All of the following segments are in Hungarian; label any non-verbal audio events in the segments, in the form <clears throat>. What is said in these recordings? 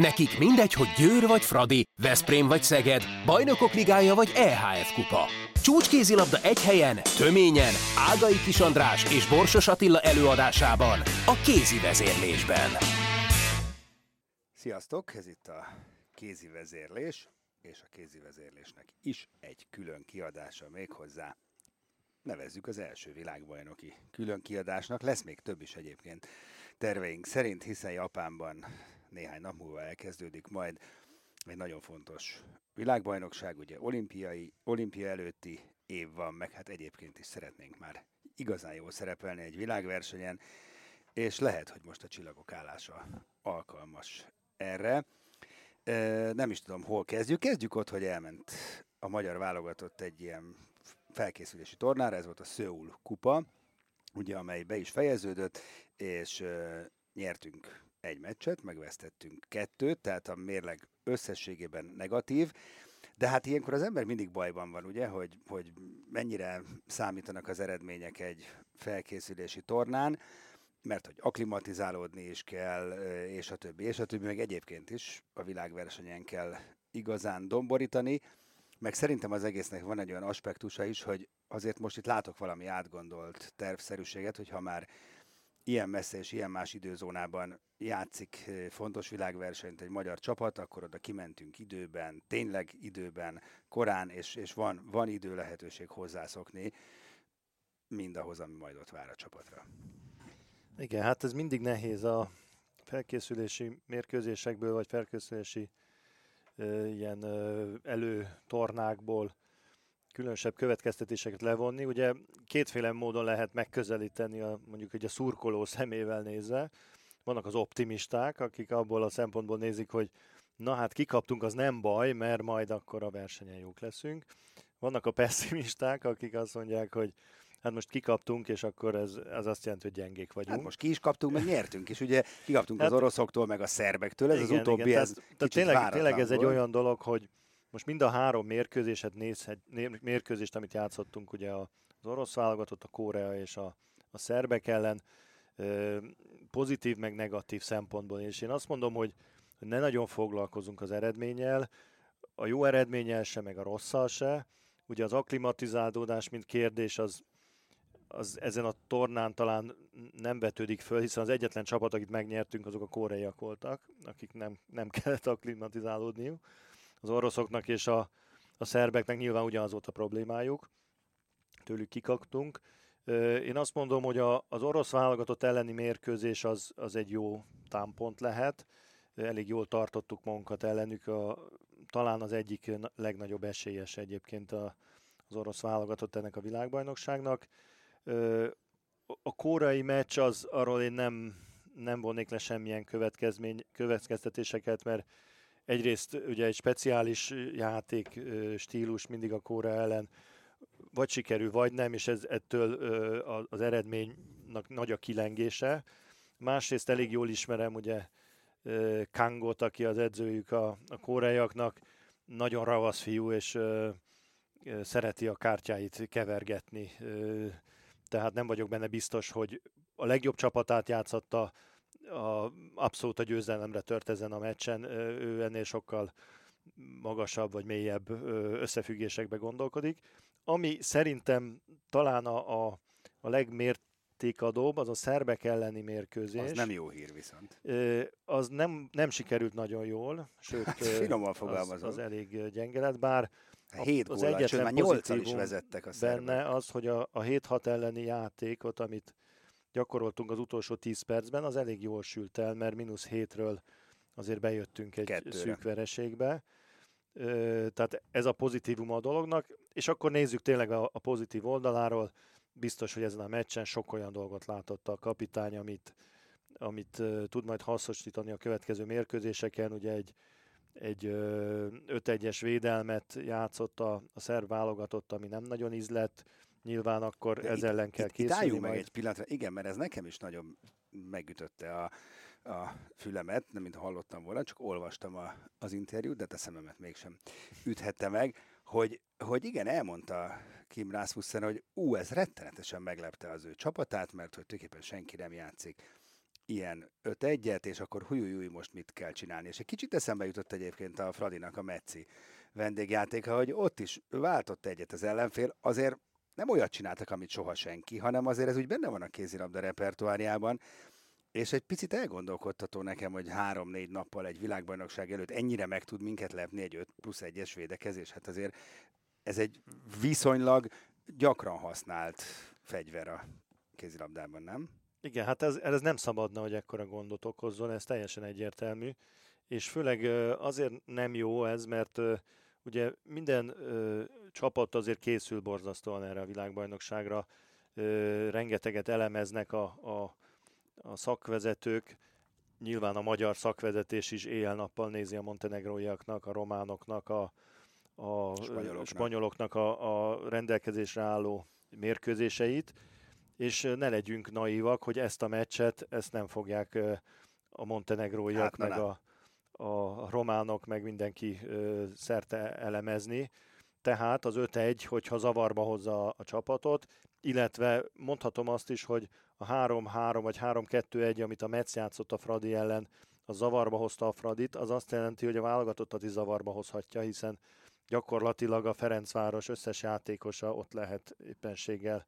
Nekik mindegy, hogy Győr vagy Fradi, Veszprém vagy Szeged, Bajnokok Ligája vagy EHF Kupa. Csúcskézilabda egy helyen, töményen, Ágai Kis András és Borsos Attila előadásában, a kézi vezérlésben. Sziasztok, ez itt a kézi vezérlés, és a kézi vezérlésnek is egy külön kiadása még hozzá. Nevezzük az első világbajnoki külön kiadásnak, lesz még több is egyébként terveink szerint, hiszen Japánban néhány nap múlva elkezdődik majd egy nagyon fontos világbajnokság, ugye olimpiai, olimpia előtti év van, meg hát egyébként is szeretnénk már igazán jól szerepelni egy világversenyen, és lehet, hogy most a csillagok állása alkalmas erre. Nem is tudom, hol kezdjük. Kezdjük ott, hogy elment a magyar válogatott egy ilyen felkészülési tornára, ez volt a Seoul kupa, ugye, amely be is fejeződött, és nyertünk egy meccset, megvesztettünk kettőt, tehát a mérleg összességében negatív, de hát ilyenkor az ember mindig bajban van, ugye, hogy, hogy mennyire számítanak az eredmények egy felkészülési tornán, mert hogy aklimatizálódni is kell, és a többi, és a többi, meg egyébként is a világversenyen kell igazán domborítani, meg szerintem az egésznek van egy olyan aspektusa is, hogy azért most itt látok valami átgondolt tervszerűséget, hogy ha már ilyen messze és ilyen más időzónában játszik fontos világversenyt egy magyar csapat, akkor oda kimentünk időben, tényleg időben, korán, és, és van, van idő lehetőség hozzászokni mindahhoz, ami majd ott vár a csapatra. Igen, hát ez mindig nehéz a felkészülési mérkőzésekből, vagy felkészülési ö, ilyen ö, előtornákból különösebb következtetéseket levonni. Ugye kétféle módon lehet megközelíteni a, mondjuk egy a szurkoló szemével nézve. Vannak az optimisták, akik abból a szempontból nézik, hogy na hát kikaptunk, az nem baj, mert majd akkor a versenyen jók leszünk. Vannak a pessimisták, akik azt mondják, hogy hát most kikaptunk, és akkor ez, ez azt jelenti, hogy gyengék vagyunk. Hát most ki is kaptunk, meg nyertünk is, ugye kikaptunk hát, az oroszoktól, meg a szerbektől, ez igen, az utóbbi, igen, ez tehát, tehát tényleg, tényleg ez egy olyan dolog, hogy most mind a három mérkőzéset nézhet, mérkőzést, amit játszottunk, ugye az orosz válogatott, a Korea és a, a szerbek ellen, pozitív meg negatív szempontból. És én azt mondom, hogy ne nagyon foglalkozunk az eredménnyel, a jó eredménnyel se, meg a rosszal se. Ugye az aklimatizálódás, mint kérdés, az, az ezen a tornán talán nem vetődik föl, hiszen az egyetlen csapat, akit megnyertünk, azok a koreaiak voltak, akik nem, nem <laughs> kellett aklimatizálódniuk az oroszoknak és a, a szerbeknek nyilván ugyanaz volt a problémájuk, tőlük kikaktunk. Én azt mondom, hogy a, az orosz válogatott elleni mérkőzés az, az egy jó támpont lehet. Elég jól tartottuk magunkat ellenük. A, talán az egyik legnagyobb esélyes egyébként a, az orosz válogatott ennek a világbajnokságnak. A kórai meccs az, arról én nem, nem vonnék le semmilyen következmény, következtetéseket, mert egyrészt ugye egy speciális játék stílus mindig a Kóra ellen vagy sikerül, vagy nem, és ez ettől az eredménynek nagy a kilengése. Másrészt elég jól ismerem ugye Kangot, aki az edzőjük a, a kóreaiaknak, nagyon ravasz fiú, és szereti a kártyáit kevergetni, tehát nem vagyok benne biztos, hogy a legjobb csapatát játszotta, a, abszolút a győzelemre tört ezen a meccsen, ő ennél sokkal magasabb vagy mélyebb összefüggésekbe gondolkodik. Ami szerintem talán a, a, a legmértékadóbb, az a szerbek elleni mérkőzés. Az nem jó hír viszont. Az nem, nem sikerült nagyon jól, sőt hát, finoman az, az elég gyenge lett, bár Hét az egyetlen pozitívum is vezettek a szerbek. benne az, hogy a, a 7-6 elleni játékot, amit gyakoroltunk az utolsó 10 percben, az elég jól sült el, mert mínusz hétről azért bejöttünk egy Kettőre. szűk vereségbe. Tehát ez a pozitívum a dolognak, és akkor nézzük tényleg a, a pozitív oldaláról. Biztos, hogy ezen a meccsen sok olyan dolgot látott a kapitány, amit, amit tud majd hasznosítani a következő mérkőzéseken. Ugye egy, egy 5-1-es védelmet játszott a, a szerb válogatott, ami nem nagyon ízlett, nyilván akkor De ez itt, ellen kell itt, készülni. Itt meg egy pillanatra, igen, mert ez nekem is nagyon megütötte a, a fülemet, nem mint hallottam volna, csak olvastam a, az interjút, de a szememet mégsem üthette meg, hogy, hogy igen, elmondta Kim Rasmussen, hogy ú, ez rettenetesen meglepte az ő csapatát, mert hogy tulajdonképpen senki nem játszik ilyen 5-1-et, és akkor hujújúj, most mit kell csinálni. És egy kicsit eszembe jutott egyébként a Fradinak a Metzi vendégjátéka, hogy ott is váltott egyet az ellenfél, azért nem olyat csináltak, amit soha senki, hanem azért ez úgy benne van a kézilabda repertoáriában, és egy picit elgondolkodtató nekem, hogy három-négy nappal egy világbajnokság előtt ennyire meg tud minket lepni egy 5 plusz 1-es védekezés. Hát azért ez egy viszonylag gyakran használt fegyver a kézilabdában, nem? Igen, hát ez, ez nem szabadna, hogy ekkora gondot okozzon, ez teljesen egyértelmű. És főleg azért nem jó ez, mert ugye minden csapat azért készül borzasztóan erre a világbajnokságra, rengeteget elemeznek a, a, a szakvezetők, nyilván a magyar szakvezetés is éjjel-nappal nézi a montenegróiaknak, a románoknak, a, a spanyoloknak, spanyoloknak a, a rendelkezésre álló mérkőzéseit, és ne legyünk naívak, hogy ezt a meccset, ezt nem fogják a montenegróiak, hát, meg a, a románok, meg mindenki szerte elemezni. Tehát az 5-1, hogyha zavarba hozza a, a csapatot, illetve mondhatom azt is, hogy a 3-3 vagy 3-2-1, amit a Metsz játszott a Fradi ellen, a zavarba hozta a Fradit, az azt jelenti, hogy a válogatottat is zavarba hozhatja, hiszen gyakorlatilag a Ferencváros összes játékosa ott lehet éppenséggel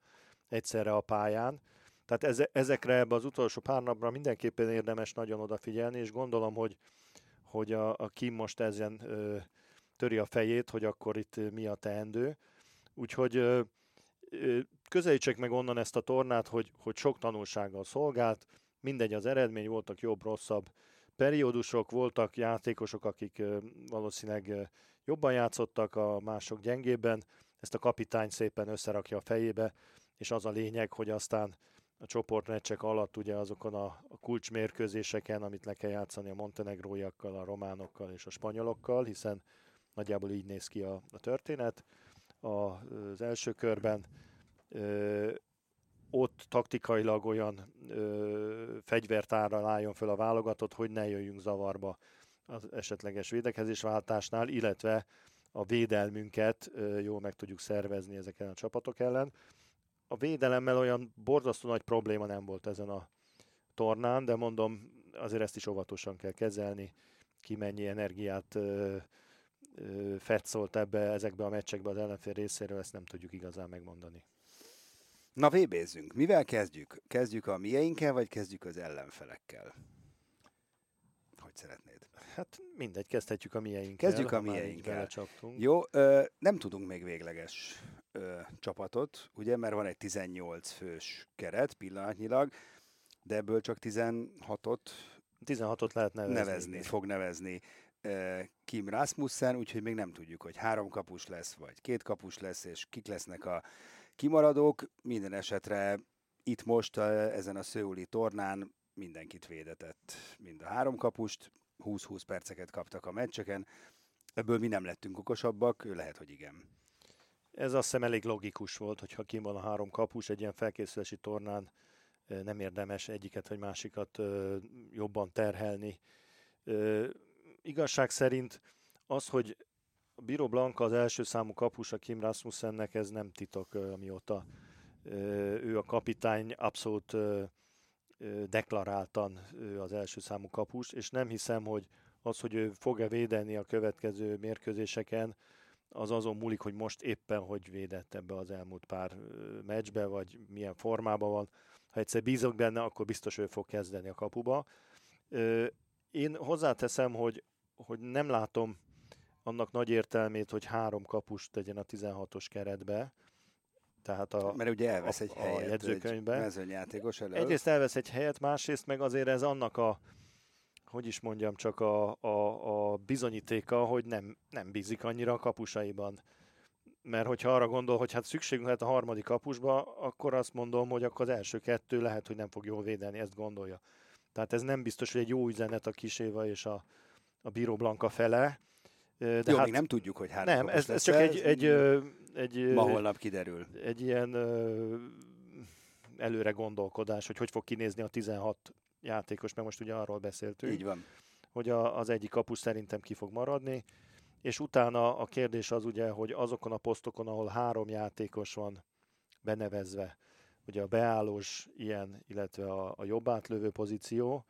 egyszerre a pályán. Tehát ezekre ebbe az utolsó pár napra mindenképpen érdemes nagyon odafigyelni, és gondolom, hogy, hogy a, a Kim most ezen ö, töri a fejét, hogy akkor itt mi a teendő. Úgyhogy ö, közelítsek meg onnan ezt a tornát, hogy, hogy sok tanulsággal szolgált, mindegy az eredmény, voltak jobb-rosszabb periódusok, voltak játékosok, akik valószínűleg jobban játszottak, a mások gyengébben, ezt a kapitány szépen összerakja a fejébe, és az a lényeg, hogy aztán a csoportmeccsek alatt ugye azokon a, a kulcsmérkőzéseken, amit le kell játszani a montenegróiakkal, a románokkal és a spanyolokkal, hiszen nagyjából így néz ki a, a történet. A, az első körben ott taktikailag olyan ö, fegyvertárral álljon föl a válogatott, hogy ne jöjjünk zavarba az esetleges védekezésváltásnál, illetve a védelmünket ö, jól meg tudjuk szervezni ezeken a csapatok ellen a védelemmel olyan borzasztó nagy probléma nem volt ezen a tornán, de mondom, azért ezt is óvatosan kell kezelni, ki mennyi energiát ö, ö, fetszolt ebbe, ezekbe a meccsekbe az ellenfél részéről, ezt nem tudjuk igazán megmondani. Na vébézzünk. Mivel kezdjük? Kezdjük a mieinkkel, vagy kezdjük az ellenfelekkel? Hogy szeretnéd? Hát mindegy, kezdhetjük a mieinkkel. Kezdjük a mieinkkel. Jó, ö, nem tudunk még végleges ö, csapatot, ugye, mert van egy 18 fős keret pillanatnyilag, de ebből csak 16-ot 16-ot lehet nevezni. nevezni fog nevezni Kim Rasmussen, úgyhogy még nem tudjuk, hogy három kapus lesz, vagy két kapus lesz, és kik lesznek a kimaradók. Minden esetre itt most ezen a szőuli tornán mindenkit védetett, mind a három kapust, 20-20 perceket kaptak a meccseken. Ebből mi nem lettünk okosabbak, lehet, hogy igen. Ez azt hiszem elég logikus volt, hogyha kim van a három kapus egy ilyen felkészülési tornán, nem érdemes egyiket vagy másikat jobban terhelni. Igazság szerint az, hogy Biro Blanka az első számú kapus a Kim Rasmussennek, ez nem titok, amióta ő a kapitány, abszolút deklaráltan ő az első számú kapus, és nem hiszem, hogy az, hogy ő fog-e védeni a következő mérkőzéseken, az azon múlik, hogy most éppen hogy védett ebbe az elmúlt pár meccsbe, vagy milyen formában van. Ha egyszer bízok benne, akkor biztos ő fog kezdeni a kapuba. Én hozzáteszem, hogy, hogy nem látom annak nagy értelmét, hogy három kapust tegyen a 16-os keretbe, tehát a, Mert ugye elvesz egy a, helyet a jegyzőkönyvben. Egy mezőnyjátékos elő. Egyrészt elvesz egy helyet, másrészt meg azért ez annak a, hogy is mondjam, csak a, a, a bizonyítéka, hogy nem, nem bízik annyira a kapusaiban. Mert hogyha arra gondol, hogy hát szükségünk lehet a harmadik kapusba, akkor azt mondom, hogy akkor az első kettő lehet, hogy nem fog jól védeni, ezt gondolja. Tehát ez nem biztos, hogy egy jó üzenet a Kiséva és a, a Bíró Blanka fele. De Jó, hát, még nem tudjuk, hogy három Nem, ez, ez csak egy, egy, egy, egy... Ma holnap kiderül. Egy ilyen előre gondolkodás, hogy hogy fog kinézni a 16 játékos, mert most ugye arról beszéltünk. Így van. Hogy a, az egyik kapus szerintem ki fog maradni, és utána a kérdés az ugye, hogy azokon a posztokon, ahol három játékos van benevezve, ugye a beállós ilyen, illetve a, a jobb átlövő pozíció,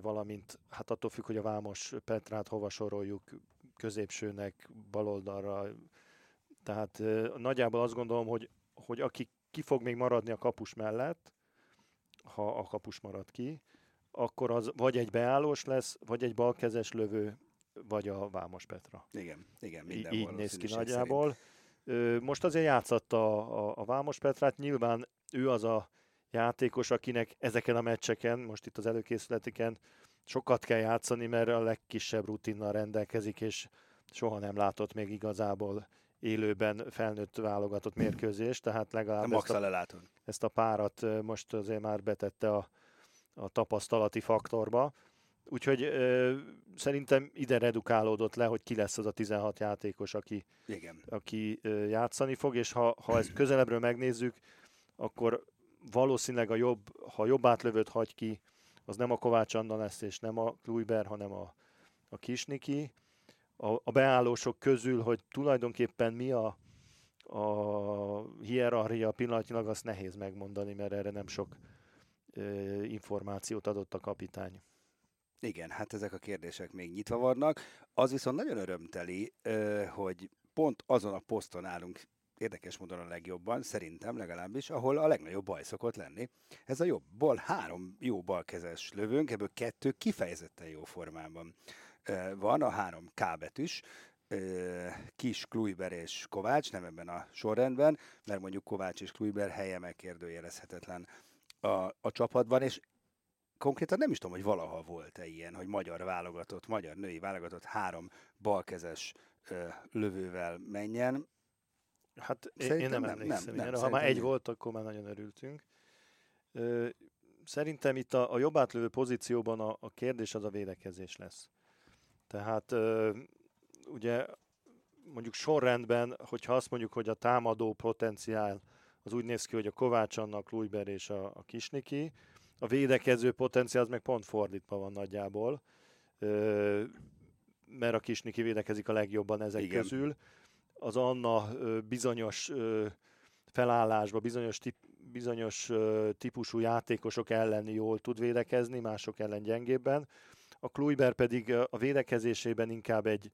valamint hát attól függ, hogy a Vámos Petrát hova soroljuk, középsőnek, baloldalra. Tehát nagyjából azt gondolom, hogy, hogy aki ki fog még maradni a kapus mellett, ha a kapus marad ki, akkor az vagy egy beállós lesz, vagy egy balkezes lövő, vagy a Vámos Petra. Igen, igen, minden Így néz ki nagyjából. Szerint. Most azért játszatta a, a, a Vámos Petrát, nyilván ő az a játékos, akinek ezeken a meccseken, most itt az előkészületiken sokat kell játszani, mert a legkisebb rutinnal rendelkezik, és soha nem látott még igazából élőben felnőtt válogatott mérkőzést, tehát legalább ezt a, ezt a párat most azért már betette a, a tapasztalati faktorba. Úgyhogy ö, szerintem ide redukálódott le, hogy ki lesz az a 16 játékos, aki, Igen. aki ö, játszani fog, és ha, ha ezt közelebbről megnézzük, akkor valószínűleg a jobb, ha jobb átlövőt hagy ki, az nem a Kovács Anna lesz, és nem a Kluiber, hanem a, a Kisniki. A, a beállósok közül, hogy tulajdonképpen mi a, a hierarchia pillanatnyilag, azt nehéz megmondani, mert erre nem sok ö, információt adott a kapitány. Igen, hát ezek a kérdések még nyitva vannak. Az viszont nagyon örömteli, hogy pont azon a poszton állunk érdekes módon a legjobban, szerintem legalábbis, ahol a legnagyobb baj szokott lenni. Ez a jobb bal, három jó balkezes lövőnk, ebből kettő kifejezetten jó formában van, a három K betűs, Kis, Kluiber és Kovács, nem ebben a sorrendben, mert mondjuk Kovács és Kluiber helye megkérdőjelezhetetlen a, a csapatban, és konkrétan nem is tudom, hogy valaha volt-e ilyen, hogy magyar válogatott, magyar női válogatott három balkezes lövővel menjen. Hát Szerintem én nem, nem emlékszem nem, nem, Ha már egy volt, akkor már nagyon örültünk. Szerintem itt a, a jobb átlövő pozícióban a, a kérdés az a védekezés lesz. Tehát ugye mondjuk sorrendben, hogyha azt mondjuk, hogy a támadó potenciál az úgy néz ki, hogy a Kovács annak, Lujber és a, a Kisniki, a védekező potenciál az meg pont fordítva van nagyjából, ö, mert a Kisniki védekezik a legjobban ezek Igen. közül az Anna bizonyos felállásba, bizonyos, tip, bizonyos típusú játékosok ellen jól tud védekezni, mások ellen gyengébben. A Kluiber pedig a védekezésében inkább egy,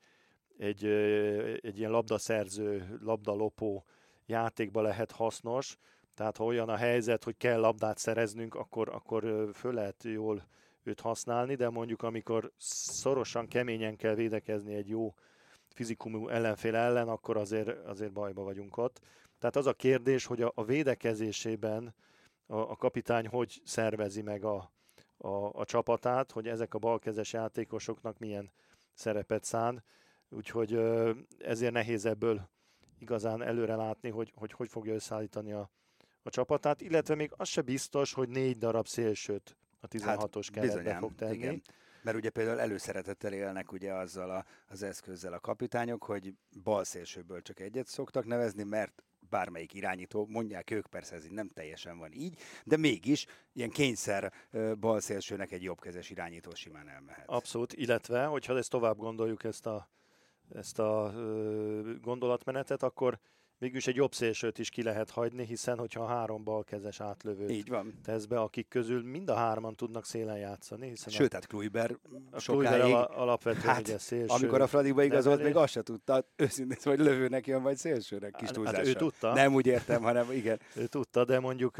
egy, egy ilyen labdaszerző, labdalopó játékba lehet hasznos, tehát ha olyan a helyzet, hogy kell labdát szereznünk, akkor, akkor föl lehet jól őt használni, de mondjuk amikor szorosan, keményen kell védekezni egy jó fizikumú ellenfél ellen, akkor azért, azért bajba vagyunk ott. Tehát az a kérdés, hogy a, a védekezésében a, a kapitány hogy szervezi meg a, a, a csapatát, hogy ezek a balkezes játékosoknak milyen szerepet szán. Úgyhogy ezért nehéz ebből igazán előre látni, hogy hogy, hogy fogja összeállítani a, a csapatát, illetve még az se biztos, hogy négy darab szélsőt a 16-os hát, keretbe fog tenni. Igen. Mert ugye például előszeretettel élnek ugye azzal a, az eszközzel a kapitányok, hogy bal szélsőből csak egyet szoktak nevezni, mert bármelyik irányító, mondják ők, persze ez így nem teljesen van így, de mégis ilyen kényszer balszélsőnek egy jobbkezes irányító simán elmehet. Abszolút, illetve, hogyha ezt tovább gondoljuk ezt a, ezt a gondolatmenetet, akkor mégis egy jobb szélsőt is ki lehet hagyni, hiszen hogyha három balkezes átlövőt Így van. tesz be, akik közül mind a hárman tudnak szélen játszani. Hiszen Sőt, tehát Kluiber a sokáig... Kluiber alapvetően hát, ugye szélső. Amikor a Fradiba igazolt, még azt se tudta, őszintén, vagy lövőnek jön, vagy szélsőnek kis túlzással. Hát ő tudta. Nem úgy értem, hanem igen. ő tudta, de mondjuk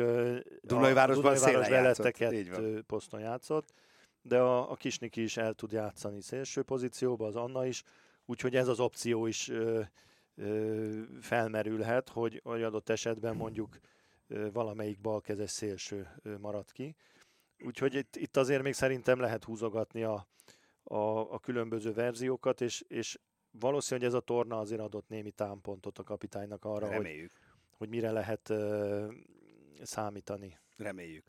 Dunajvárosban Dunajváros leleteket poszton játszott, de a, a Kisniki is el tud játszani szélső pozícióba, az Anna is, úgyhogy ez az opció is felmerülhet, hogy, adott esetben mondjuk valamelyik balkezes szélső marad ki. Úgyhogy itt, itt azért még szerintem lehet húzogatni a, a, a különböző verziókat, és, és valószínű, hogy ez a torna azért adott némi támpontot a kapitánynak arra, hogy, hogy mire lehet uh, számítani. Reméljük.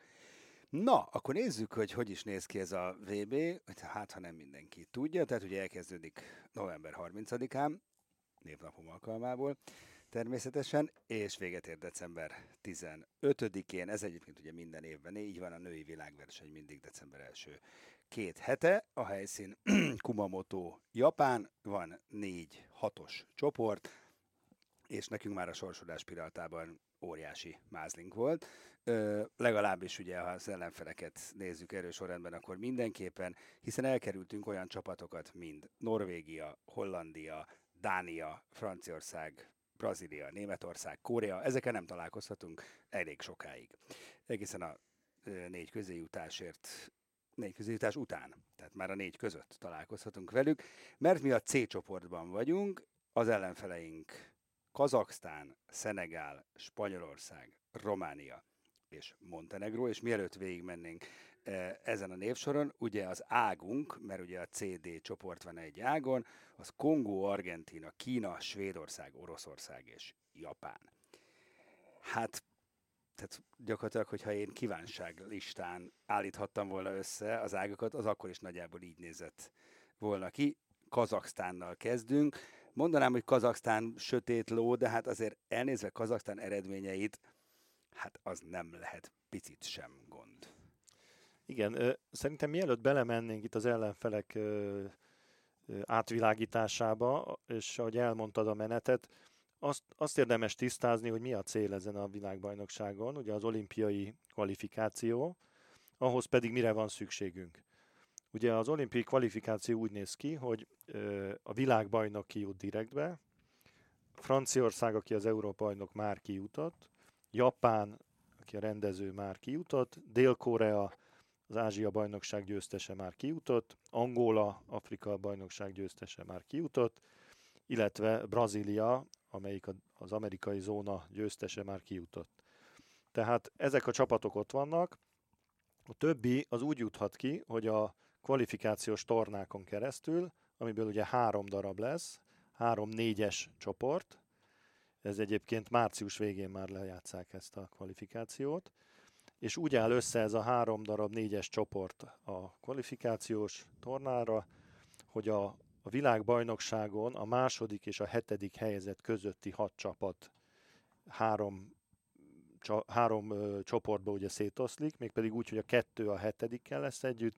Na, akkor nézzük, hogy hogy is néz ki ez a VB, hát ha nem mindenki tudja, tehát ugye elkezdődik november 30-án, névnapom alkalmából természetesen, és véget ér december 15-én. Ez egyébként ugye minden évben így van, a női világverseny mindig december első két hete. A helyszín <clears throat> Kumamoto, Japán, van négy hatos csoport, és nekünk már a sorsolás pillanatában óriási mázlink volt. Ö, legalábbis ugye, ha az ellenfeleket nézzük erős sorrendben, akkor mindenképpen, hiszen elkerültünk olyan csapatokat, mint Norvégia, Hollandia, Dánia, Franciaország, Brazília, Németország, Korea, ezekkel nem találkozhatunk elég sokáig. Egészen a négy közéjutásért négy közéjutás után, tehát már a négy között találkozhatunk velük, mert mi a C csoportban vagyunk, az ellenfeleink Kazaksztán, Szenegál, Spanyolország, Románia és Montenegro, és mielőtt végigmennénk ezen a névsoron, ugye az águnk, mert ugye a CD csoport van egy ágon, az Kongó, Argentina, Kína, Svédország, Oroszország és Japán. Hát tehát gyakorlatilag, hogyha én kívánság listán állíthattam volna össze az ágakat, az akkor is nagyjából így nézett volna ki. Kazaksztánnal kezdünk. Mondanám, hogy Kazaksztán sötét ló, de hát azért elnézve Kazaksztán eredményeit, hát az nem lehet picit sem. Igen, szerintem mielőtt belemennénk itt az ellenfelek átvilágításába, és ahogy elmondtad a menetet, azt, azt érdemes tisztázni, hogy mi a cél ezen a világbajnokságon, ugye az olimpiai kvalifikáció, ahhoz pedig mire van szükségünk. Ugye az olimpiai kvalifikáció úgy néz ki, hogy a világbajnok kijut direktbe, Franciaország, aki az Európa-bajnok már kijutott, Japán, aki a rendező már kijutott, Dél-Korea, az Ázsia bajnokság győztese már kijutott, Angola, Afrika bajnokság győztese már kijutott, illetve Brazília, amelyik az amerikai zóna győztese már kijutott. Tehát ezek a csapatok ott vannak, a többi az úgy juthat ki, hogy a kvalifikációs tornákon keresztül, amiből ugye három darab lesz, három négyes csoport, ez egyébként március végén már lejátszák ezt a kvalifikációt, és úgy áll össze ez a három darab négyes csoport a kvalifikációs tornára, hogy a, a világbajnokságon a második és a hetedik helyezett közötti hat csapat három, csa, három ö, csoportba ugye szétoszlik, mégpedig úgy, hogy a kettő a hetedikkel lesz együtt,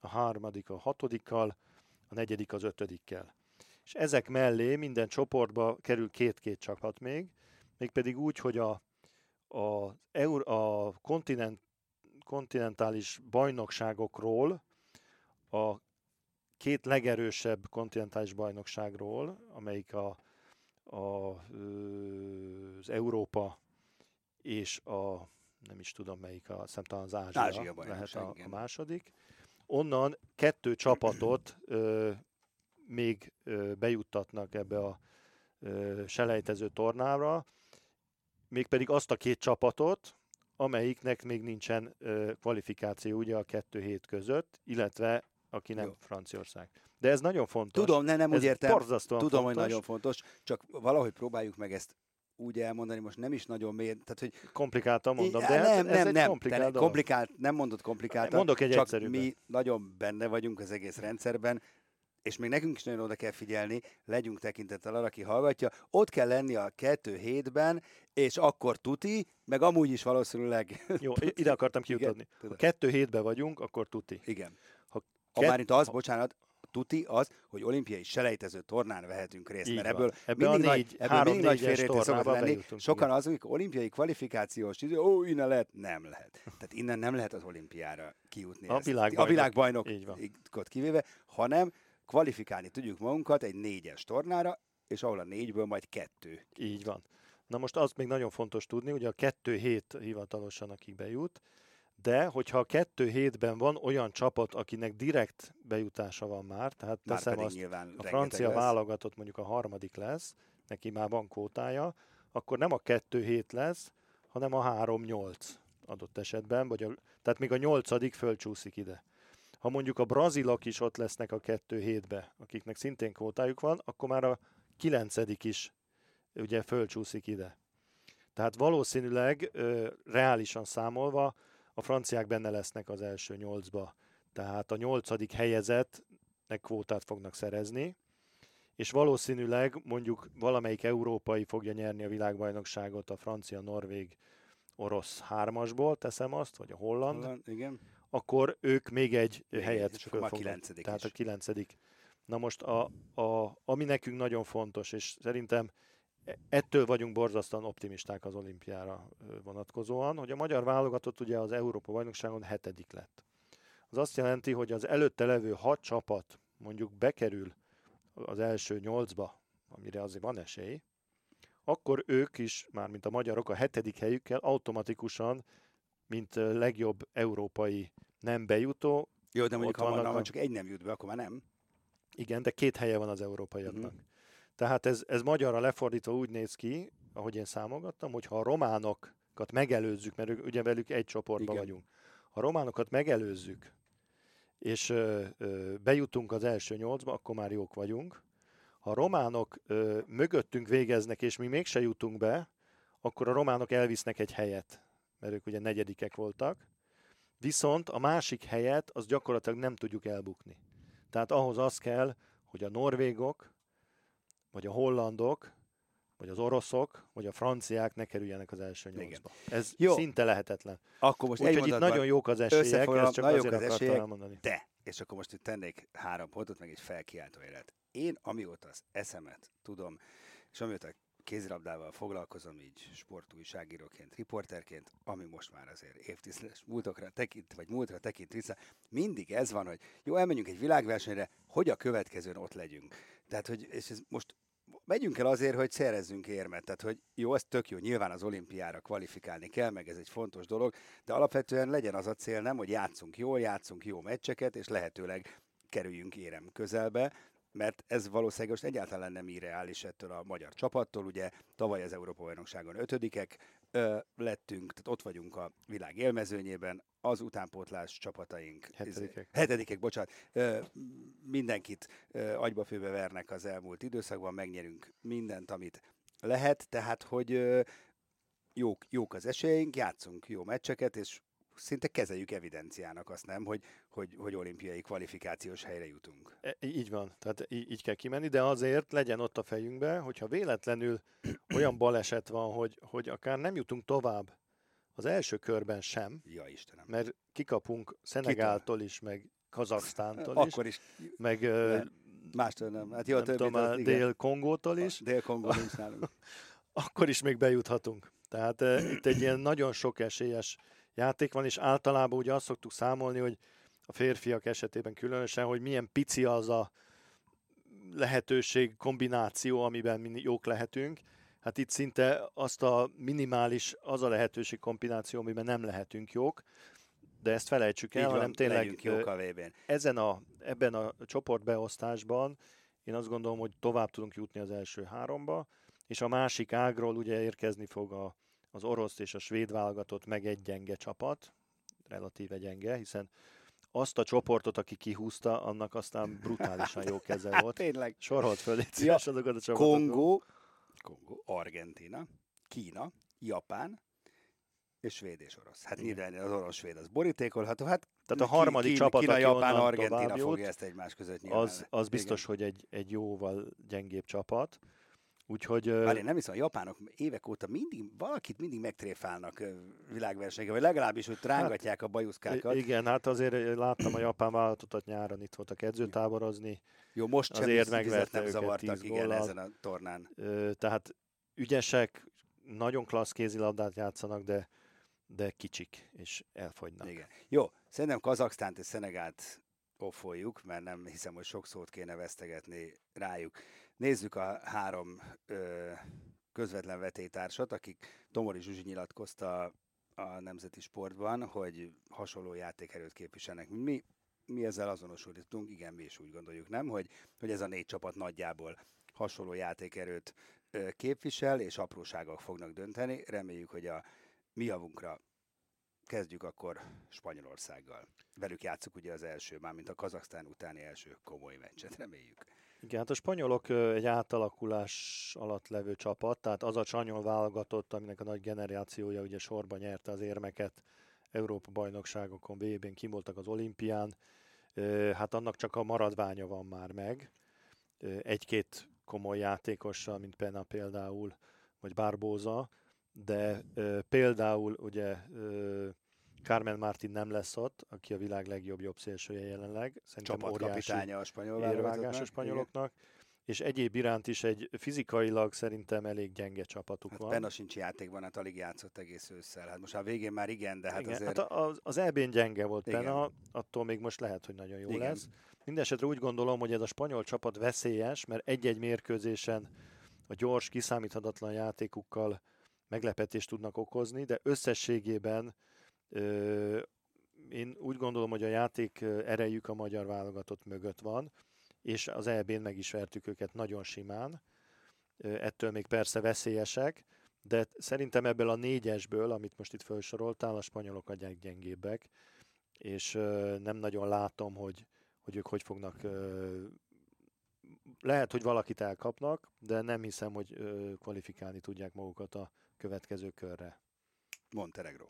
a harmadik a hatodikkal, a negyedik az ötödikkel. És ezek mellé minden csoportba kerül két-két csapat még, mégpedig úgy, hogy a, a, a kontinent, kontinentális bajnokságokról, a két legerősebb kontinentális bajnokságról, amelyik a, a, az Európa és a nem is tudom melyik, a, talán az Ázsia, Ázsia lehet a, a második. Onnan kettő csapatot ö, még ö, bejuttatnak ebbe a ö, selejtező tornára, mégpedig azt a két csapatot, amelyiknek még nincsen ö, kvalifikáció ugye a kettő hét között, illetve aki nem Jó. Franciaország. De ez nagyon fontos. Tudom, ne, nem ez úgy értem. Tudom, fontos. hogy nagyon fontos, csak valahogy próbáljuk meg ezt úgy elmondani, most nem is nagyon mély, tehát hogy... Komplikáltan mondom, de nem, ez, nem, egy nem, komplikált, komplikált, nem mondod komplikáltan, Mondok egy csak egyszerűbben. mi nagyon benne vagyunk az egész rendszerben, és még nekünk is nagyon oda kell figyelni, legyünk tekintettel arra, aki hallgatja, ott kell lenni a kettő hétben, és akkor tuti, meg amúgy is valószínűleg... <laughs> Jó, ide akartam kiutatni. Ha kettő hétben vagyunk, akkor tuti. Igen. Ha, ha már itt az, bocsánat, tuti az, hogy olimpiai selejtező tornán vehetünk részt, Így mert ebből Ebbe mindig, a négy, nagy, ebből mindig nagy félreértés szokott lenni. Sokan igen. az, hogy olimpiai kvalifikációs, idő, ó, innen lehet, nem lehet. <laughs> Tehát innen nem lehet az olimpiára kijutni. A világbajnok. A világbajnokot kivéve, hanem kvalifikálni tudjuk magunkat egy négyes tornára, és ahol a négyből majd kettő. Így van. Na most az még nagyon fontos tudni, hogy a kettő hét hivatalosan, akik bejut, de hogyha a kettő hétben van olyan csapat, akinek direkt bejutása van már, tehát már teszem azt, a francia lesz. válogatott mondjuk a harmadik lesz, neki már van kótája, akkor nem a kettő hét lesz, hanem a három-nyolc adott esetben, vagy a, tehát még a nyolcadik fölcsúszik ide. Ha mondjuk a brazilok is ott lesznek a kettő hétbe, akiknek szintén kvótájuk van, akkor már a kilencedik is ugye fölcsúszik ide. Tehát valószínűleg reálisan számolva a franciák benne lesznek az első nyolcba. Tehát a nyolcadik helyezetnek kvótát fognak szerezni, és valószínűleg mondjuk valamelyik európai fogja nyerni a világbajnokságot a francia, norvég, orosz hármasból, teszem azt, vagy a holland. holland igen akkor ők még egy még helyet és a kilencedik Tehát is. a kilencedik. Na most, a, a, ami nekünk nagyon fontos, és szerintem ettől vagyunk borzasztóan optimisták az olimpiára vonatkozóan, hogy a magyar válogatott ugye az Európa bajnokságon hetedik lett. Az azt jelenti, hogy az előtte levő hat csapat mondjuk bekerül az első nyolcba, amire azért van esély, akkor ők is, mármint a magyarok a hetedik helyükkel automatikusan, mint legjobb európai nem bejutó. Jó, de mondjuk ha van, a... csak egy nem jut be, akkor már nem. Igen, de két helye van az európaiaknak. Uh-huh. Tehát ez, ez magyarra lefordítva úgy néz ki, ahogy én számolgattam, hogy ha a románokat megelőzzük, mert ugye velük egy csoportban Igen. vagyunk, ha a románokat megelőzzük, és ö, ö, bejutunk az első nyolcba, akkor már jók vagyunk. Ha a románok ö, mögöttünk végeznek, és mi mégse jutunk be, akkor a románok elvisznek egy helyet, mert ők ugye negyedikek voltak. Viszont a másik helyet, az gyakorlatilag nem tudjuk elbukni. Tehát ahhoz az kell, hogy a norvégok, vagy a hollandok, vagy az oroszok, vagy a franciák ne kerüljenek az első nyolcba. Ez Jó. szinte lehetetlen. Akkor most Úgyhogy itt nagyon jók az esélyek, ezt csak azért az esélyek, elmondani. De, és akkor most itt tennék három pontot, meg egy felkiáltó élet. Én amióta az eszemet tudom, és amióta kézilabdával foglalkozom így sportújságíróként, riporterként, ami most már azért évtizedes múltokra tekint, vagy múltra tekint vissza, mindig ez van, hogy jó, elmenjünk egy világversenyre, hogy a következőn ott legyünk. Tehát, hogy és ez most megyünk el azért, hogy szerezzünk érmet. Tehát, hogy jó, ez tök jó, nyilván az olimpiára kvalifikálni kell, meg ez egy fontos dolog, de alapvetően legyen az a cél nem, hogy játszunk jól, játszunk jó meccseket, és lehetőleg kerüljünk érem közelbe, mert ez valószínűleg most egyáltalán nem irreális ettől a magyar csapattól. Ugye tavaly az Európa bajnokságon ötödikek ö, lettünk, tehát ott vagyunk a világ élmezőnyében, az utánpótlás csapataink. Hetedikek. Hetedikek, bocsánat. Ö, mindenkit ö, agyba főbe vernek az elmúlt időszakban, megnyerünk mindent, amit lehet, tehát hogy ö, jók, jók az esélyeink, játszunk jó meccseket, és szinte kezeljük evidenciának azt nem, hogy, hogy, hogy olimpiai kvalifikációs helyre jutunk. E, így van, tehát így, így kell kimenni, de azért legyen ott a fejünkbe, hogyha véletlenül <clears throat> olyan baleset van, hogy, hogy akár nem jutunk tovább az első körben sem, ja, Istenem. mert kikapunk Szenegáltól is, meg Kazaksztántól is, Akkor is, meg mástól nem. Hát jó, nem tudom, Dél-Kongótól is. Dél-Kongó nincs nálunk. <laughs> akkor is még bejuthatunk. Tehát uh, itt egy ilyen nagyon sok esélyes játék van, és általában ugye azt szoktuk számolni, hogy a férfiak esetében különösen, hogy milyen pici az a lehetőség, kombináció, amiben mi jók lehetünk. Hát itt szinte azt a minimális, az a lehetőség kombináció, amiben nem lehetünk jók, de ezt felejtsük el, hanem tényleg jók a ezen a, ebben a csoportbeosztásban én azt gondolom, hogy tovább tudunk jutni az első háromba, és a másik ágról ugye érkezni fog a, az orosz és a svéd válogatott meg egy gyenge csapat, relatíve gyenge, hiszen azt a csoportot, aki kihúzta, annak aztán brutálisan jó keze volt. <laughs> Tényleg. Sorolt föl, ja, azokat a csapatokat. Kongo, Kongo, Argentina, Kína, Japán, és svéd és orosz. Hát nyilván az orosz-svéd az borítékolható. Hát Tehát a harmadik csapat, Kína, aki Japán, Argentina fogja ezt egymás között nyilván. Az, az biztos, Igen. hogy egy, egy jóval gyengébb csapat. Úgyhogy... Már én nem hiszem, a japánok évek óta mindig, valakit mindig megtréfálnak világversenyre, vagy legalábbis, hogy rángatják hát, a bajuszkákat. Igen, hát azért láttam a japán vállalatotat nyáron itt voltak edzőtáborozni. Jó, most sem azért megverte nem zavartak, igen, ezen a tornán. Tehát ügyesek, nagyon klassz kézilabdát játszanak, de de kicsik, és elfogynak. Igen. Jó, szerintem Kazaksztánt és Szenegált offoljuk, mert nem hiszem, hogy sok szót kéne vesztegetni rájuk. Nézzük a három ö, közvetlen vetétársat, akik Tomori Zsuzsi nyilatkozta a Nemzeti Sportban, hogy hasonló játékerőt képviselnek. Mi, mi ezzel azonosultunk, igen, mi is úgy gondoljuk, nem, hogy, hogy ez a négy csapat nagyjából hasonló játékerőt ö, képvisel, és apróságok fognak dönteni. Reméljük, hogy a mi javunkra kezdjük akkor Spanyolországgal. Velük játszuk ugye az első, mármint a Kazaksztán utáni első komoly meccset, reméljük. Igen, hát a spanyolok egy átalakulás alatt levő csapat, tehát az a csanyol válogatott, aminek a nagy generációja ugye sorban nyerte az érmeket, Európa bajnokságokon, VB-n kimoltak az olimpián, hát annak csak a maradványa van már meg. Egy-két komoly játékossal, mint Pena például, vagy Barbóza, de például ugye Carmen Martin nem lesz ott, aki a világ legjobb jobb szélsője jelenleg. Szerintem Csapatkapitánya a spanyol a spanyoloknak. és egyéb iránt is egy fizikailag szerintem elég gyenge csapatuk Hát van. Benna sincs játékban, hát alig játszott egész ősszel. Hát most a végén már igen, de hát Igen, azért... hát az, az EB-n gyenge volt Igen. Attól még most lehet, hogy nagyon jó Igen. lesz. Mindenesetre úgy gondolom, hogy ez a spanyol csapat veszélyes, mert egy-egy mérkőzésen a gyors, kiszámíthatatlan játékukkal meglepetést tudnak okozni, de összességében én úgy gondolom, hogy a játék erejük a magyar válogatott mögött van, és az EB-n meg is vertük őket nagyon simán. Ettől még persze veszélyesek, de szerintem ebből a négyesből, amit most itt felsoroltál, a spanyolok a gyengébbek, és nem nagyon látom, hogy, hogy ők hogy fognak lehet, hogy valakit elkapnak, de nem hiszem, hogy kvalifikálni tudják magukat a következő körre. Montenegro.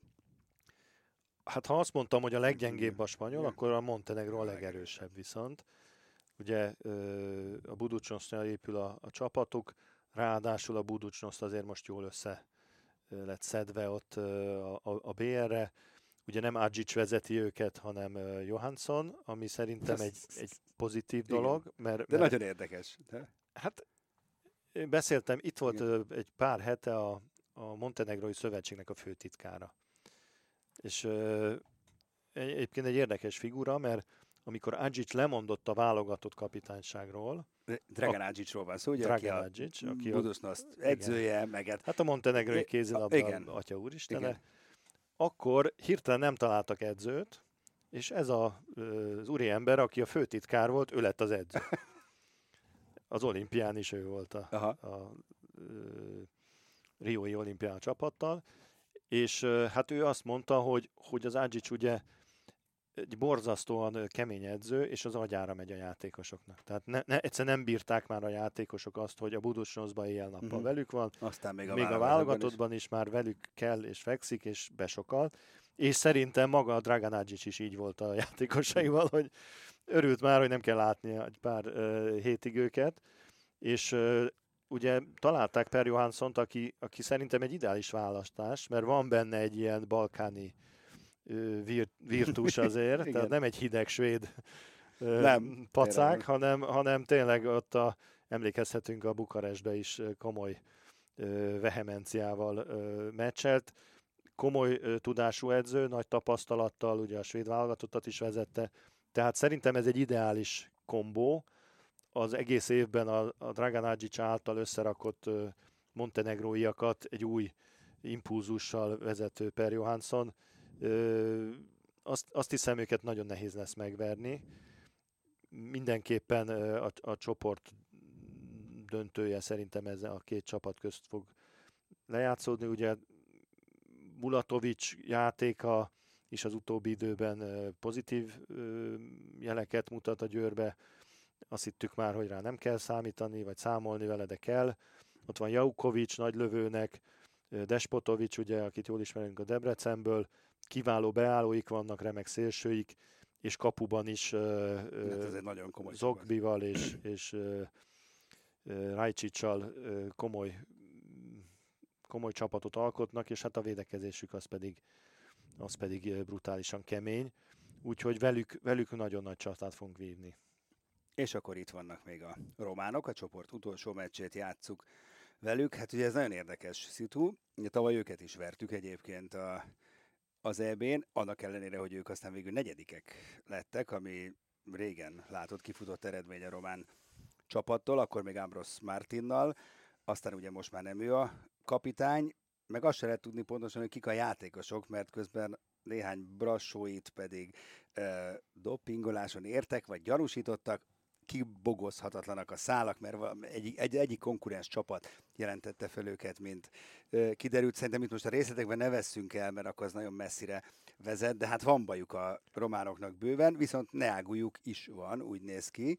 Hát ha azt mondtam, hogy a leggyengébb a spanyol, akkor a Montenegro a legerősebb viszont. Ugye a Buducsnosznyal épül a, a csapatuk, ráadásul a Buducsnoszt azért most jól össze lett szedve ott a, a, a BR-re. Ugye nem Adzsics vezeti őket, hanem Johansson, ami szerintem egy, egy pozitív Igen. dolog, mert, De mert nagyon érdekes. De... Hát én beszéltem, itt volt Igen. egy pár hete a, a Montenegrói Szövetségnek a főtitkára. És egyébként egy érdekes figura, mert amikor Adzsics lemondott a válogatott kapitányságról, Dragan Adzsicsról van szó, ugye, Dragan aki a Adzsics, aki a, Budusnost edzője, meg hát hát a montenegrói kézilabda igen. atya úristene, Igen. akkor hirtelen nem találtak edzőt, és ez a, az úri ember, aki a főtitkár volt, ő lett az edző. <laughs> Az olimpián is ő volt a, Aha. a ö, Riói olimpián csapattal, és hát ő azt mondta, hogy, hogy az Adzsics ugye egy borzasztóan kemény edző, és az agyára megy a játékosoknak. Tehát ne, ne, egyszer nem bírták már a játékosok azt, hogy a Budusnoszba éjjel-nappal Mhm. velük van, aztán még a még a válogatottban is. is már velük kell és fekszik, és besokal. És szerintem maga a Dragan Adzsics is így volt a <laughs> játékosaival, hogy örült már, hogy nem kell látni egy pár uh, hétig őket, és uh, ugye találták Per Johanssont, aki, aki szerintem egy ideális választás, mert van benne egy ilyen balkáni uh, vir, virtus azért, <laughs> tehát nem egy hideg svéd Nem, pacák, hanem, hanem tényleg ott a, emlékezhetünk a Bukarestbe is komoly vehemenciával meccselt. Komoly tudású edző, nagy tapasztalattal, ugye a svéd válogatottat is vezette. Tehát szerintem ez egy ideális kombó. Az egész évben a, a Dragan Adzsics által összerakott montenegróiakat egy új impulzussal vezető Per Johansson. Azt, azt hiszem, őket nagyon nehéz lesz megverni. Mindenképpen a, a csoport döntője szerintem ez a két csapat közt fog lejátszódni. Ugye Bulatovics játéka is az utóbbi időben pozitív jeleket mutat a győrbe. Azt hittük már, hogy rá nem kell számítani, vagy számolni vele, de kell. Ott van Jaukovics nagylövőnek, Despotovics, ugye, akit jól ismerünk a Debrecenből, kiváló beállóik vannak, remek szélsőik, és kapuban is Hát ez egy nagyon komoly. Zogbival és, és Rajcsicsal komoly, komoly csapatot alkotnak, és hát a védekezésük az pedig, az pedig brutálisan kemény. Úgyhogy velük, velük nagyon nagy csatát fogunk vívni. És akkor itt vannak még a románok, a csoport utolsó meccsét játsszuk velük. Hát ugye ez nagyon érdekes szitu. Tavaly őket is vertük egyébként a, az EB-n, annak ellenére, hogy ők aztán végül negyedikek lettek, ami régen látott kifutott eredmény a román csapattól, akkor még Ambros Martinnal, aztán ugye most már nem ő a kapitány, meg azt se lehet tudni pontosan, hogy kik a játékosok, mert közben néhány brassóit pedig uh, dopingoláson értek, vagy gyanúsítottak, kibogozhatatlanak a szálak, mert egy, egy, egyik konkurens csapat jelentette fel őket, mint kiderült. Szerintem itt most a részletekben ne vesszünk el, mert akkor az nagyon messzire vezet, de hát van bajuk a románoknak bőven, viszont neágújuk is van, úgy néz ki,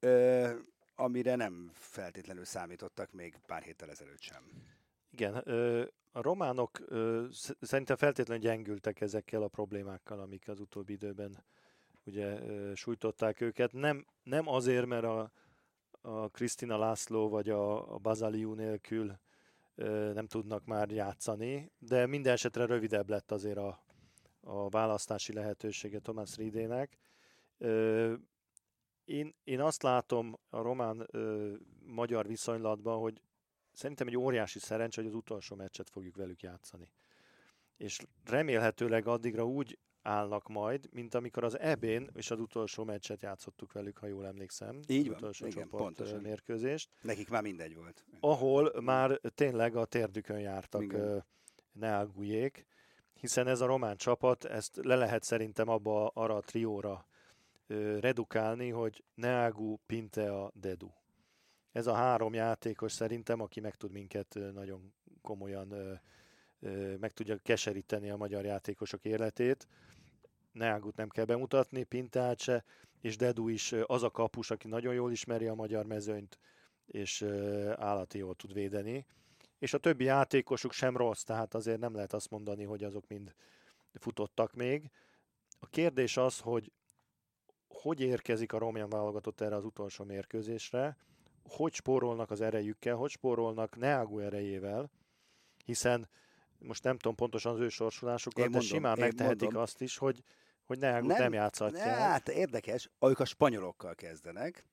ö, amire nem feltétlenül számítottak még pár héttel ezelőtt sem. Igen, ö, a románok ö, sz- szerintem feltétlenül gyengültek ezekkel a problémákkal, amik az utóbbi időben ugye sújtották őket. Nem, nem azért, mert a, a Krisztina László vagy a, a Bazaliu nélkül nem tudnak már játszani, de minden esetre rövidebb lett azért a, a választási lehetősége Thomas Ridének. Én, én azt látom a román-magyar viszonylatban, hogy szerintem egy óriási szerencsé, hogy az utolsó meccset fogjuk velük játszani. És remélhetőleg addigra úgy állnak majd, mint amikor az EB-n és az utolsó meccset játszottuk velük, ha jól emlékszem. Így az van, utolsó igen, csoport pontosan. mérkőzést. Nekik már mindegy volt. Ahol már tényleg a térdükön jártak Igen. Neagujék, hiszen ez a román csapat, ezt le lehet szerintem abba arra a trióra redukálni, hogy Neagu, Pintea, Dedu. Ez a három játékos szerintem, aki meg tud minket nagyon komolyan meg tudja keseríteni a magyar játékosok életét. Neagut nem kell bemutatni, Pinteát se, és Dedu is az a kapus, aki nagyon jól ismeri a magyar mezőnyt, és állati jól tud védeni. És a többi játékosuk sem rossz, tehát azért nem lehet azt mondani, hogy azok mind futottak még. A kérdés az, hogy hogy érkezik a román válogatott erre az utolsó mérkőzésre, hogy spórolnak az erejükkel, hogy spórolnak Neagu erejével, hiszen most nem tudom pontosan az ő sorsulásukat, Én de mondom, simán megtehetik mondom. azt is, hogy, hogy Neagut nem, nem játszhatják. Hát érdekes, ők a spanyolokkal kezdenek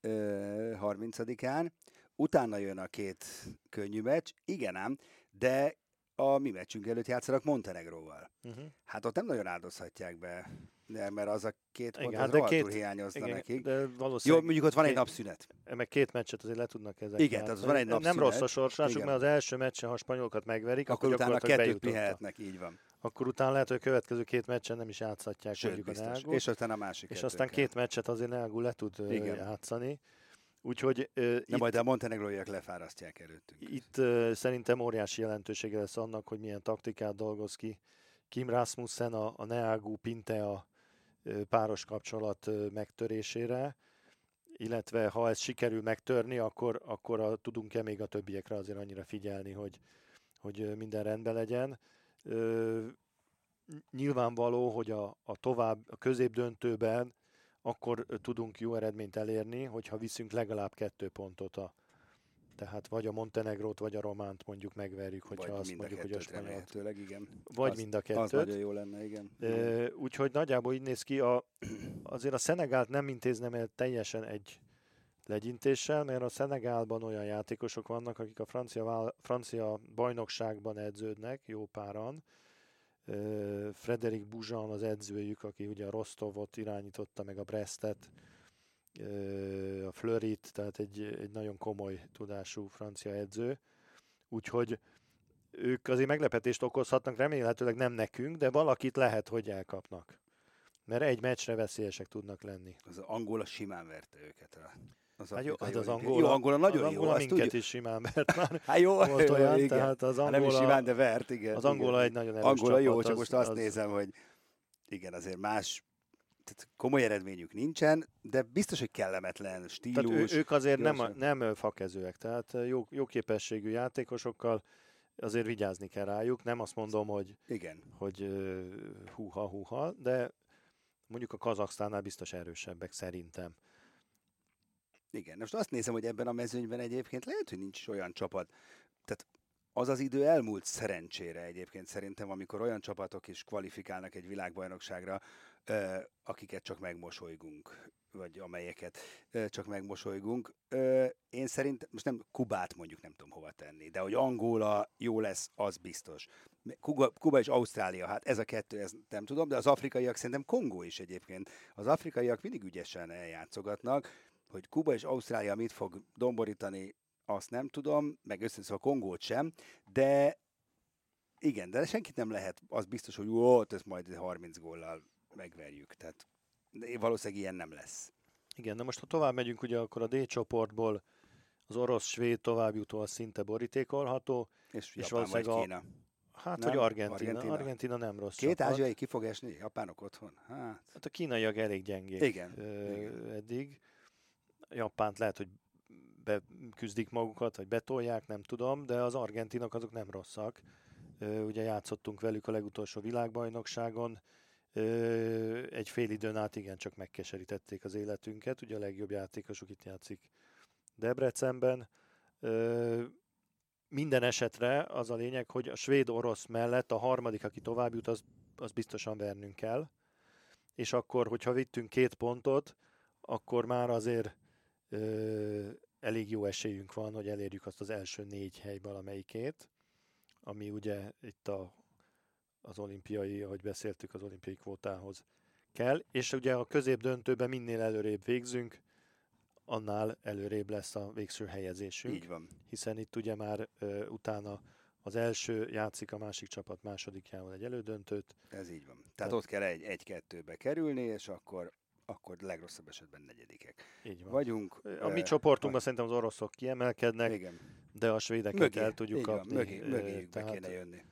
ö, 30-án, utána jön a két könnyű meccs, igen ám, de a mi meccsünk előtt játszanak Montenegróval. Uh-huh. Hát ott nem nagyon áldozhatják be, de mert az a két pont Igen, az de két- hiányozna Igen, nekik. de Jó, valószínűleg mondjuk ott van egy két- napszünet. meg két meccset azért le tudnak ezek Igen, tehát az van egy Nem napszünet. rossz a sorsolásuk, Igen. mert az első meccsen, ha a spanyolokat megverik, Akkor, akkor, utána kettőt pihenhetnek, így van. Akkor utána lehet, hogy a következő két meccsen nem is játszhatják Sőt, mondjuk a biztos. Neagut. És aztán a másik és aztán két meccset azért Neagu le tud Igen. játszani. Úgyhogy ö, De itt, majd a montenegróiak lefárasztják előttünk. itt ö, szerintem óriási jelentősége lesz annak, hogy milyen taktikát dolgoz ki Kim Rasmussen a, a Neagu Pintea ö, páros kapcsolat megtörésére, illetve ha ez sikerül megtörni, akkor, akkor a, tudunk-e még a többiekre azért annyira figyelni, hogy, hogy minden rendben legyen. Ö, nyilvánvaló, hogy a, a tovább, a középdöntőben akkor tudunk jó eredményt elérni, hogyha viszünk legalább kettő pontot a tehát vagy a Montenegrót, vagy a Románt mondjuk megverjük, hogyha Vagy azt mondjuk, hogy a spanyolt. igen. Vagy az, mind a Az kettőt. nagyon jó lenne, igen. Ö, Úgyhogy nagyjából így néz ki. A, azért a Szenegált nem intéznem el teljesen egy legyintéssel, mert a Szenegálban olyan játékosok vannak, akik a francia, francia bajnokságban edződnek, jó páran. Frederik Buzsan az edzőjük, aki ugye a Rostovot irányította, meg a Brestet, a Fleurit, tehát egy, egy nagyon komoly tudású francia edző. Úgyhogy ők azért meglepetést okozhatnak, remélhetőleg nem nekünk, de valakit lehet, hogy elkapnak. Mert egy meccsre veszélyesek tudnak lenni. Az Angola simán verte őket. A, az Hát jó, hát az Angola, Jó, Angola nagyon az jó, Angola azt minket tudjuk. is simán, mert <laughs> már Hát jó, volt jó, olyan, igen. tehát az Hát nem is Angola, simán, de vert, igen. az igen. Angola egy nagyon erős Angola jó, csapat, csak most azt az, nézem, hogy igen, azért más, tehát komoly eredményük nincsen, de biztos, hogy kellemetlen stílus. Tehát ő, ők azért nem, nem fakezőek, tehát jó, jó képességű játékosokkal azért vigyázni kell rájuk. Nem azt mondom, hogy, Igen. hogy húha, húha, de mondjuk a Kazaksztánnál biztos erősebbek szerintem. Igen, most azt nézem, hogy ebben a mezőnyben egyébként lehet, hogy nincs olyan csapat. Tehát az az idő elmúlt szerencsére egyébként szerintem, amikor olyan csapatok is kvalifikálnak egy világbajnokságra, akiket csak megmosolygunk, vagy amelyeket csak megmosolygunk. Én szerintem, most nem Kubát mondjuk nem tudom hova tenni, de hogy Angola jó lesz, az biztos. Kuba, Kuba és Ausztrália, hát ez a kettő, ez nem tudom, de az afrikaiak szerintem Kongó is egyébként. Az afrikaiak mindig ügyesen eljátszogatnak, hogy Kuba és Ausztrália mit fog domborítani, azt nem tudom, meg összeszól a Kongót sem, de igen, de senkit nem lehet, az biztos, hogy ó, ezt majd 30 góllal megverjük. Tehát valószínűleg ilyen nem lesz. Igen, de most ha tovább megyünk, ugye akkor a D csoportból az orosz-svéd továbbjutó az szinte borítékolható. És, És Japán vagy valószínűleg a- Kína. Hát, Nem? hogy. Argentina? Argentina. Argentina nem rossz Két csapat. ázsiai ki fog esni? Japánok otthon? Hát, Hát a kínaiak elég gyengék Igen, ö, igen. eddig. Japánt lehet, hogy beküzdik magukat, vagy betolják, nem tudom, de az argentinok azok nem rosszak. Ugye játszottunk velük a legutolsó világbajnokságon. Egy fél időn át igen, csak megkeserítették az életünket. Ugye a legjobb játékosuk itt játszik Debrecenben. Minden esetre az a lényeg, hogy a svéd-orosz mellett a harmadik, aki tovább jut, az, az biztosan vernünk kell. És akkor, hogyha vittünk két pontot, akkor már azért ö, elég jó esélyünk van, hogy elérjük azt az első négy hely valamelyikét, ami ugye itt a, az olimpiai, ahogy beszéltük, az olimpiai kvótához kell, és ugye a közép döntőben minél előrébb végzünk, annál előrébb lesz a végső helyezésünk. Így van. Hiszen itt ugye már ö, utána az első játszik a másik csapat másodikjával egy elődöntőt. Ez így van. Tehát ott kell egy, egy-kettőbe kerülni, és akkor akkor legrosszabb esetben negyedikek. Így van. Vagyunk. A mi csoportunkban szerintem az oroszok kiemelkednek, Igen. de a svédeket Mögé, el tudjuk van, kapni. Mögé, ö, mögéjük be tehát- kéne jönni.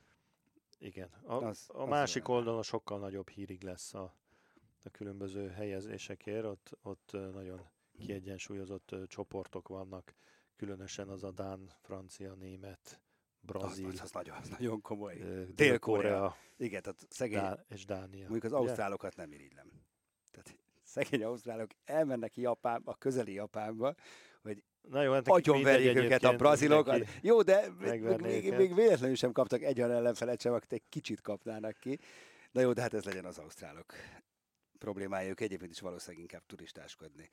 Igen. A, Az- a az másik olyan. oldalon sokkal nagyobb hírig lesz a, a különböző helyezésekért. Ott, ott nagyon kiegyensúlyozott csoportok vannak, különösen az a Dán, francia, német, brazil, Az, az, az, nagyon, az nagyon komoly. Dél-Korea. Igen, tehát szegény, Dá- és Dánia. mondjuk az ausztrálokat nem irigylem. Tehát szegény ausztrálok elmennek Japánba, a közeli Japánba, Na jó, hát agyonverjék őket a brazilokat. Jó, de még, még, még véletlenül sem kaptak egy olyan ellenfelet sem, akit egy kicsit kapnának ki. Na jó, de hát ez legyen az ausztrálok problémája. Ők egyébként is valószínűleg inkább turistáskodni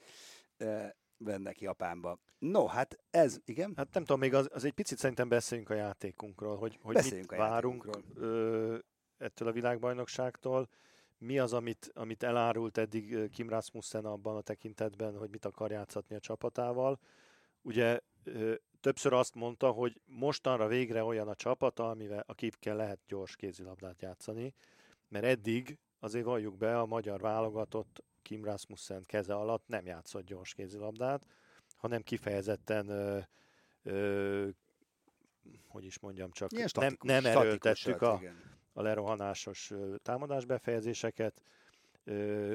mennek Japánba. No, hát ez, igen. Hát nem tudom, még az, az egy picit szerintem beszéljünk a játékunkról, hogy, hogy Beszéljünk mit várunk ö, ettől a világbajnokságtól. Mi az, amit, amit elárult eddig Kim Rasmussen abban a tekintetben, hogy mit akar játszatni a csapatával. Ugye többször azt mondta, hogy mostanra végre olyan a csapata, amivel, akikkel lehet gyors kézilabdát játszani, mert eddig azért valljuk be, a magyar válogatott Kim Rasmussen keze alatt nem játszott gyors kézilabdát, hanem kifejezetten ö, ö, hogy is mondjam, csak Ilyen nem, nem erőltettük statikusat, a, igen. A lerohanásos ö, támadásbefejezéseket. Ö,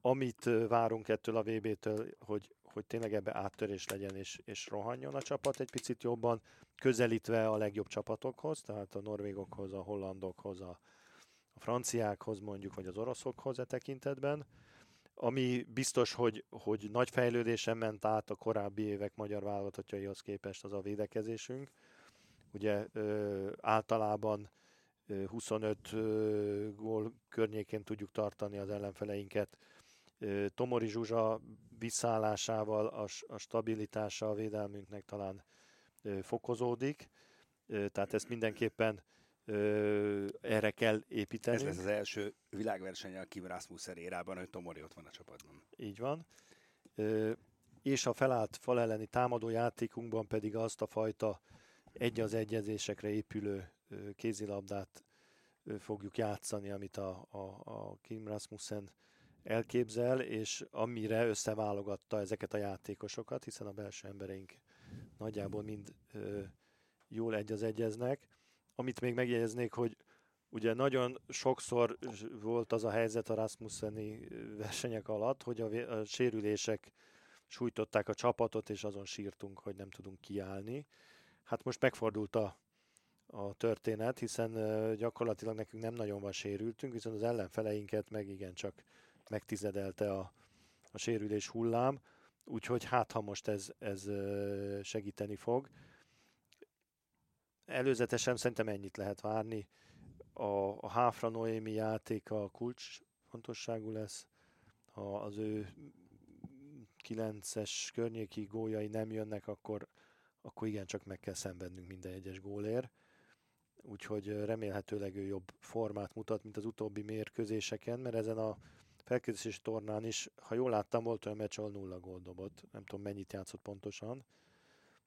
amit várunk ettől a VB-től, hogy, hogy tényleg ebbe áttörés legyen, és, és rohanjon a csapat egy picit jobban, közelítve a legjobb csapatokhoz, tehát a norvégokhoz, a hollandokhoz, a, a franciákhoz mondjuk, vagy az oroszokhoz e tekintetben. Ami biztos, hogy, hogy nagy fejlődésen ment át a korábbi évek magyar válogatottjaihoz képest az a védekezésünk. Ugye ö, általában 25 ö, gól környékén tudjuk tartani az ellenfeleinket. Tomori Zsuzsa visszaállásával a, stabilitása a védelmünknek talán fokozódik, tehát ezt mindenképpen erre kell építeni. Ez lesz az első világverseny a Kim Rasmussen érában, hogy Tomori ott van a csapatban. Így van. És a felállt fal elleni támadó játékunkban pedig azt a fajta egy az egyezésekre épülő kézilabdát fogjuk játszani, amit a, a, a Kim Rasmussen elképzel, és amire összeválogatta ezeket a játékosokat, hiszen a belső embereink nagyjából mind ö, jól egy az egyeznek. Amit még megjegyeznék, hogy Ugye nagyon sokszor volt az a helyzet a Rasmusseni versenyek alatt, hogy a, a sérülések sújtották a csapatot, és azon sírtunk, hogy nem tudunk kiállni. Hát most megfordult a, a történet, hiszen gyakorlatilag nekünk nem nagyon van sérültünk, viszont az ellenfeleinket meg igencsak megtizedelte a, a sérülés hullám, úgyhogy hát ha most ez, ez segíteni fog. Előzetesen szerintem ennyit lehet várni a, a Háfra Noémi játéka kulcs fontosságú lesz. Ha az ő 9-es környéki góljai nem jönnek, akkor, akkor igencsak meg kell szenvednünk minden egyes gólért. Úgyhogy remélhetőleg ő jobb formát mutat, mint az utóbbi mérkőzéseken, mert ezen a felkészítési tornán is, ha jól láttam, volt olyan meccs, ahol nulla gól dobott. Nem tudom, mennyit játszott pontosan,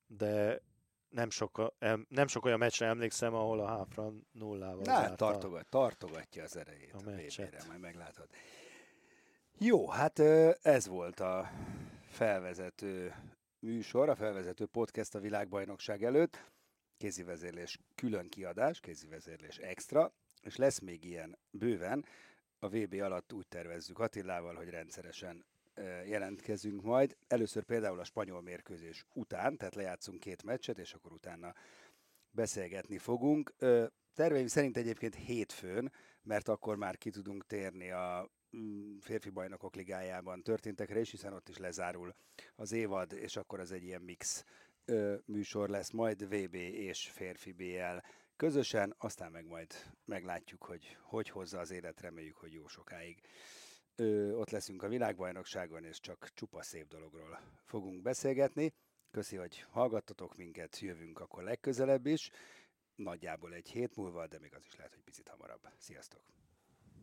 de nem sok, em- nem sok olyan meccsre emlékszem, ahol a Háfra nullával Na, zárta. tartogat, tartogatja az erejét a a, meccset. Majd meglátod. Jó, hát ez volt a felvezető műsor, a felvezető podcast a világbajnokság előtt. Kézivezérlés külön kiadás, kézivezérlés extra, és lesz még ilyen bőven. A VB alatt úgy tervezzük Attilával, hogy rendszeresen jelentkezünk majd. Először például a spanyol mérkőzés után, tehát lejátszunk két meccset, és akkor utána beszélgetni fogunk. Terveim szerint egyébként hétfőn, mert akkor már ki tudunk térni a mm, férfi bajnokok ligájában történtekre is, hiszen ott is lezárul az évad, és akkor az egy ilyen mix ö, műsor lesz, majd VB és férfi BL közösen, aztán meg majd meglátjuk, hogy hogy hozza az élet, reméljük, hogy jó sokáig. Ö, ott leszünk a világbajnokságon, és csak csupa szép dologról fogunk beszélgetni. Köszi, hogy hallgattatok minket, jövünk akkor legközelebb is. Nagyjából egy hét múlva, de még az is lehet, hogy picit hamarabb. Sziasztok!